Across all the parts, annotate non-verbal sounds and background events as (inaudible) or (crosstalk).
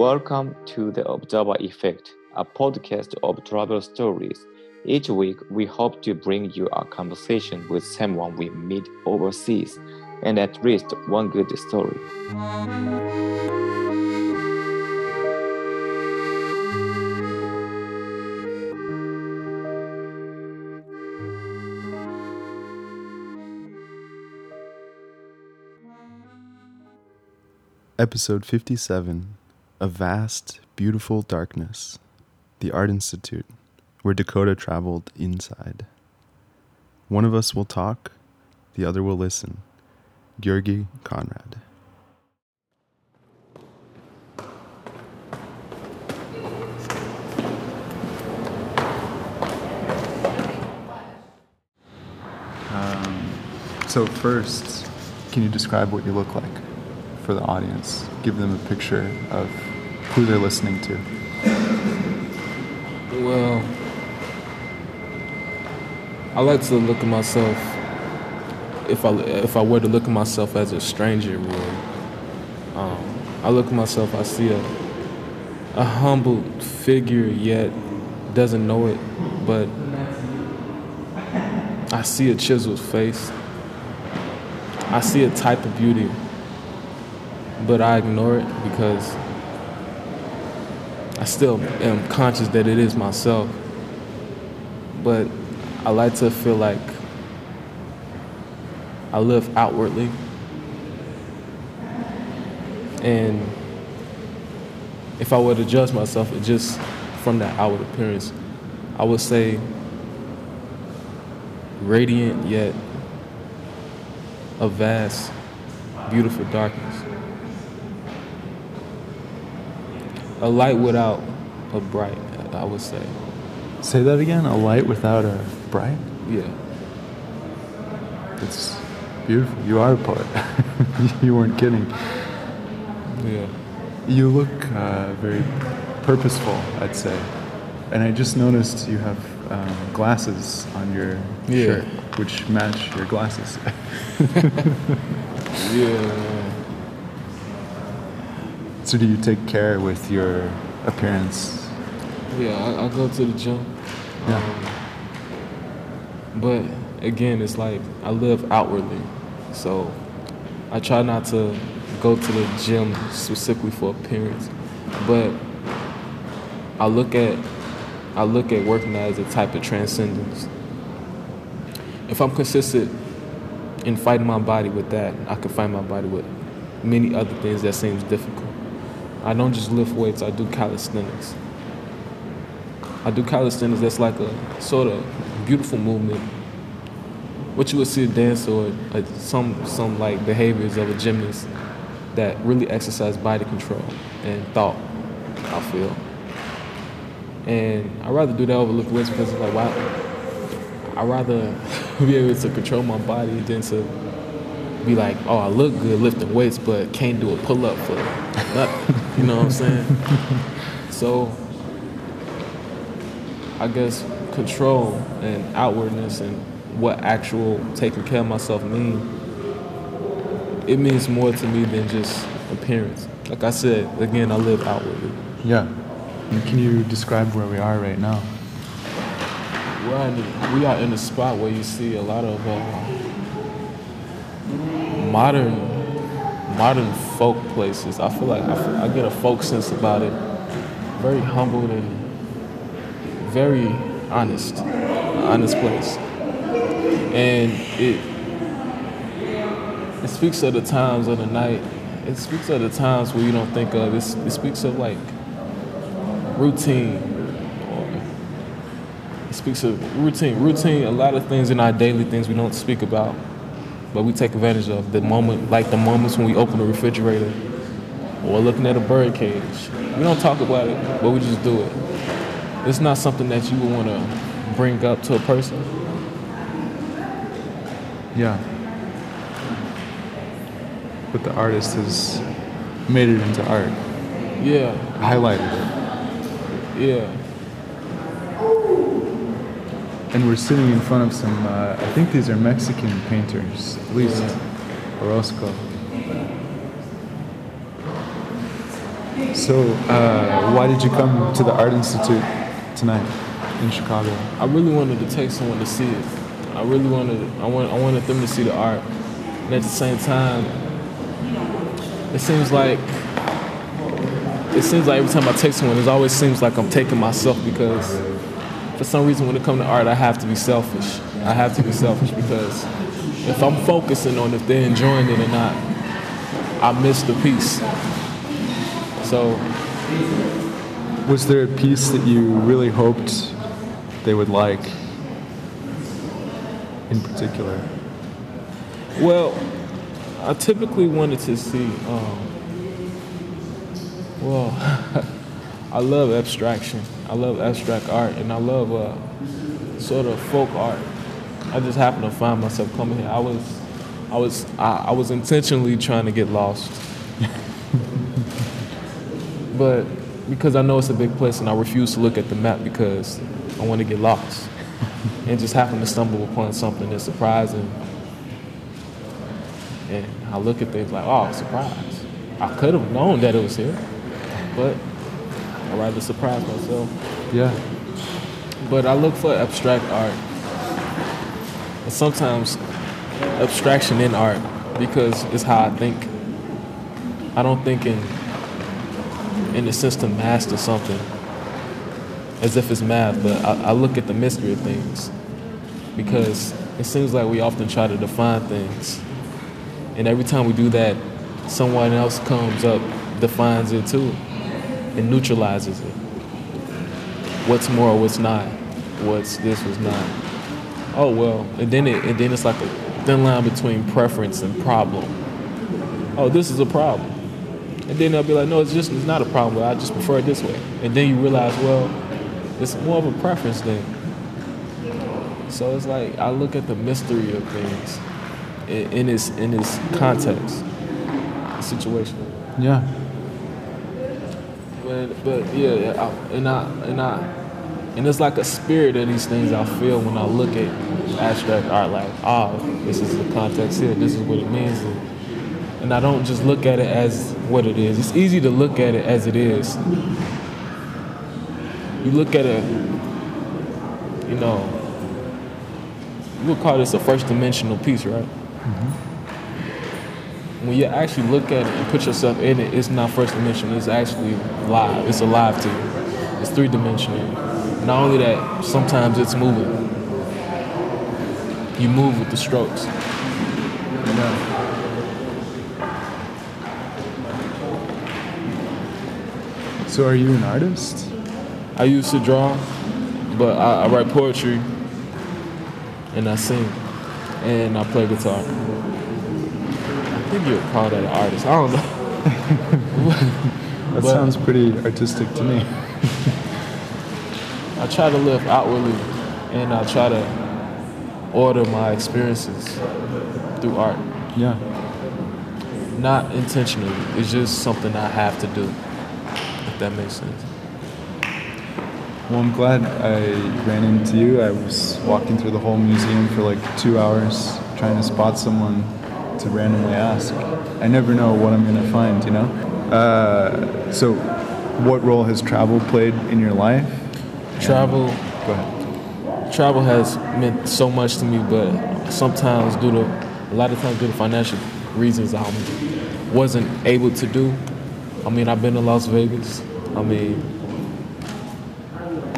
Welcome to the Observer Effect, a podcast of travel stories. Each week, we hope to bring you a conversation with someone we meet overseas and at least one good story. Episode 57 A Vast, Beautiful Darkness The Art Institute, where Dakota traveled inside. One of us will talk, the other will listen. György Konrád. Um, so, first, can you describe what you look like for the audience? Give them a picture of who they're listening to. Well, I like to look at myself. If I if I were to look at myself as a stranger um, I look at myself. I see a a humble figure, yet doesn't know it, but I see a chiseled face. I see a type of beauty, but I ignore it because I still am conscious that it is myself. But I like to feel like I live outwardly. And if I were to judge myself just from that outward appearance, I would say radiant yet a vast, beautiful darkness. A light without a bright, I would say. Say that again a light without a bright? Yeah. It's beautiful. You are a poet. (laughs) you weren't kidding. Yeah. You look uh, very purposeful, I'd say. And I just noticed you have um, glasses on your Yeah. shirt, which match your glasses. (laughs) Yeah. So, do you take care with your appearance? Yeah, I, I go to the gym. Yeah. Um, but again, it's like I live outwardly. So I try not to go to the gym specifically for appearance. But I look at I look at working out as a type of transcendence. If I'm consistent in fighting my body with that, I can fight my body with many other things that seems difficult. I don't just lift weights, I do calisthenics. I do calisthenics that's like a sort of beautiful movement. What you would see a dancer or uh, some some like behaviors of a gymnast that really exercise body control and thought, I feel. And I'd rather do that over lift weights because it's like why I'd rather (laughs) be able to control my body than to be like, oh, I look good lifting weights, but can't do a pull up for nothing. You know what I'm saying? (laughs) So I guess control and outwardness and what actual taking care of myself mean, it means more to me than just appearance. Like I said, again, I live outwardly. Yeah. And can you describe where we are right now? We're in we are in a spot where you see a lot of uh, modern modern folk places. I feel like I, feel, I get a folk sense about it. Very humble and very honest, honest place. And it it speaks of the times of the night. It speaks of the times where you don't think of. It, it speaks of like routine. It speaks of routine. Routine. A lot of things in our daily things we don't speak about, but we take advantage of. The moment, like the moments when we open the refrigerator or looking at a bird cage. We don't talk about it, but we just do it. It's not something that you would want to bring up to a person. Yeah. But the artist has made it into art, Yeah, highlighted it. yeah. And we're sitting in front of some, uh, I think these are Mexican painters, at least Orozco. So, uh, why did you come to the Art Institute tonight in Chicago? I really wanted to take someone to see it. I really wanted I want I wanted them to see the art. And at the same time, it seems like it seems like every time I take someone, it always seems like I'm taking myself because for some reason when it comes to art, I have to be selfish. I have to be selfish because if I'm focusing on if they're enjoying it or not, I miss the piece. So Was there a piece that you really hoped they would like in particular? Well, I typically wanted to see. Um, well, (laughs) I love abstraction. I love abstract art, and I love uh, sort of folk art. I just happened to find myself coming here. I was, I was, I, I was intentionally trying to get lost, (laughs) but because I know it's a big place, and I refuse to look at the map because I want to get lost, (laughs) and just happened to stumble upon something that's surprising and I look at things like, oh, surprise. I could have known that it was here, but I rather surprise myself. Yeah. But I look for abstract art. And sometimes abstraction in art because it's how I think. I don't think in in the sense to master something as if it's math, but I, I look at the mystery of things because it seems like we often try to define things and every time we do that, someone else comes up, defines it too, and neutralizes it. What's more, what's not? What's this, what's not? Oh well, and then it, and then it's like a thin line between preference and problem. Oh, this is a problem, and then they'll be like, no, it's just it's not a problem. I just prefer it this way. And then you realize, well, it's more of a preference thing. So it's like I look at the mystery of things in, in its in its context, situation. Yeah. But but yeah, I, and I and I and it's like a spirit of these things I feel when I look at abstract art. Like, oh, this is the context here. This is what it means. And, and I don't just look at it as what it is. It's easy to look at it as it is. You look at it, you know, would call this a first dimensional piece, right? Mm-hmm. When you actually look at it and put yourself in it, it's not first dimensional. It's actually live. It's alive to you. It's three dimensional. Not only that, sometimes it's moving. You move with the strokes. So, are you an artist? I used to draw, but I, I write poetry and I sing and I play guitar. I think you would call that an artist. I don't know. (laughs) that but sounds pretty artistic to me. I try to live outwardly and I try to order my experiences through art. Yeah. Not intentionally. It's just something I have to do. If that makes sense. Well, I'm glad I ran into you. I was walking through the whole museum for like two hours trying to spot someone to randomly ask. I never know what I'm going to find, you know? Uh, so, what role has travel played in your life? Travel. And, go ahead. Travel has meant so much to me, but sometimes due to, a lot of times due to financial reasons, I wasn't able to do. I mean, I've been to Las Vegas. I mean,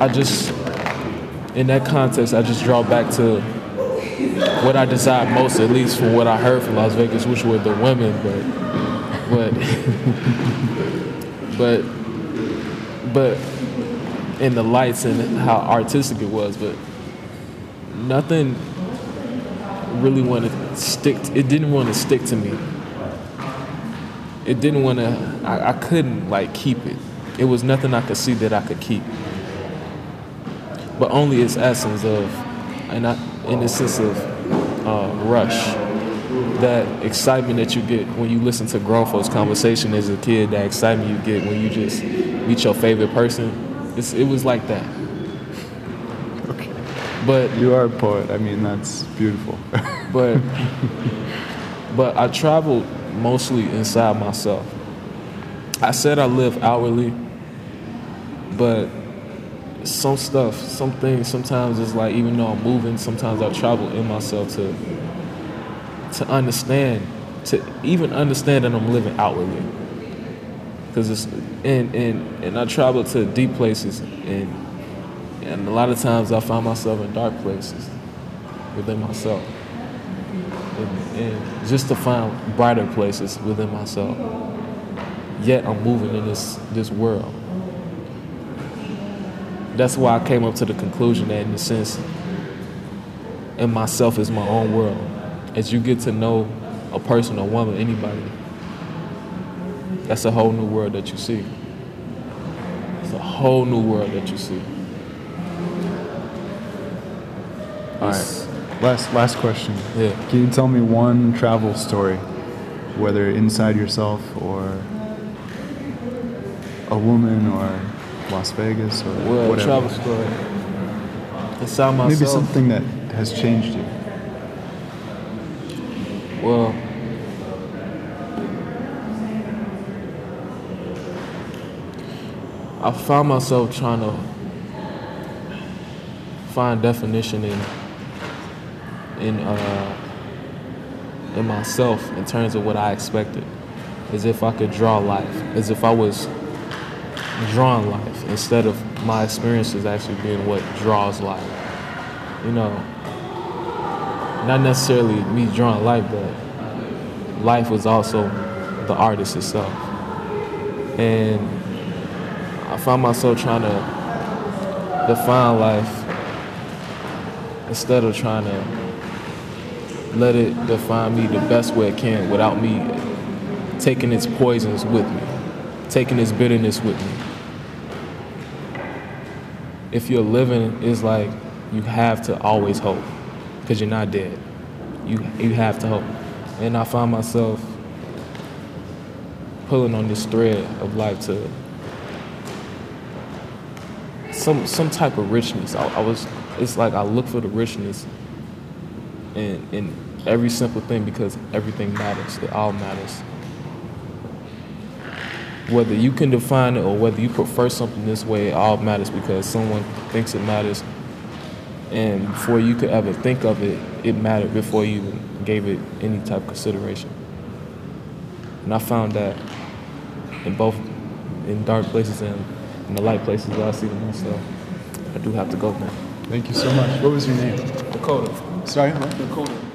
I just, in that context, I just draw back to what I desired most, at least from what I heard from Las Vegas, which were the women, but, but, (laughs) but, but, in the lights and how artistic it was, but nothing really want to stick. To, it didn't want to stick to me. It didn't want to. I, I couldn't like keep it. It was nothing I could see that I could keep but only its essence of, and I, in the sense of uh, rush, that excitement that you get when you listen to grown folks' conversation as a kid, that excitement you get when you just meet your favorite person, it's, it was like that. Okay. But you are a poet. I mean, that's beautiful. (laughs) but but I traveled mostly inside myself. I said I live outwardly, but some stuff, some things, sometimes it's like even though I'm moving, sometimes I travel in myself to to understand, to even understand that I'm living outwardly. Cause it's and and and I travel to deep places and and a lot of times I find myself in dark places within myself. And, and just to find brighter places within myself. Yet I'm moving in this this world that's why I came up to the conclusion that, in a sense, in myself is my own world. As you get to know a person, a woman, anybody, that's a whole new world that you see. It's a whole new world that you see. All right. Last last question. Yeah. Can you tell me one travel story, whether inside yourself or a woman or Las Vegas or Well, whatever? travel story. Inside myself. Maybe something that has changed you. Well, I found myself trying to find definition in in uh, in myself in terms of what I expected, as if I could draw life, as if I was drawing life instead of my experiences actually being what draws life. You know, not necessarily me drawing life, but life was also the artist itself. And I found myself trying to define life instead of trying to let it define me the best way it can without me taking its poisons with me, taking its bitterness with me. If you're living, it's like you have to always hope because you're not dead. You, you have to hope. And I find myself pulling on this thread of life to some some type of richness. I, I was it's like I look for the richness in in every simple thing because everything matters. It all matters. Whether you can define it or whether you prefer something this way, it all matters because someone thinks it matters. And before you could ever think of it, it mattered before you even gave it any type of consideration. And I found that in both in dark places and in the light places where I see them myself. I do have to go now. Thank you so much. What was your name? Dakota. Sorry, what? Dakota.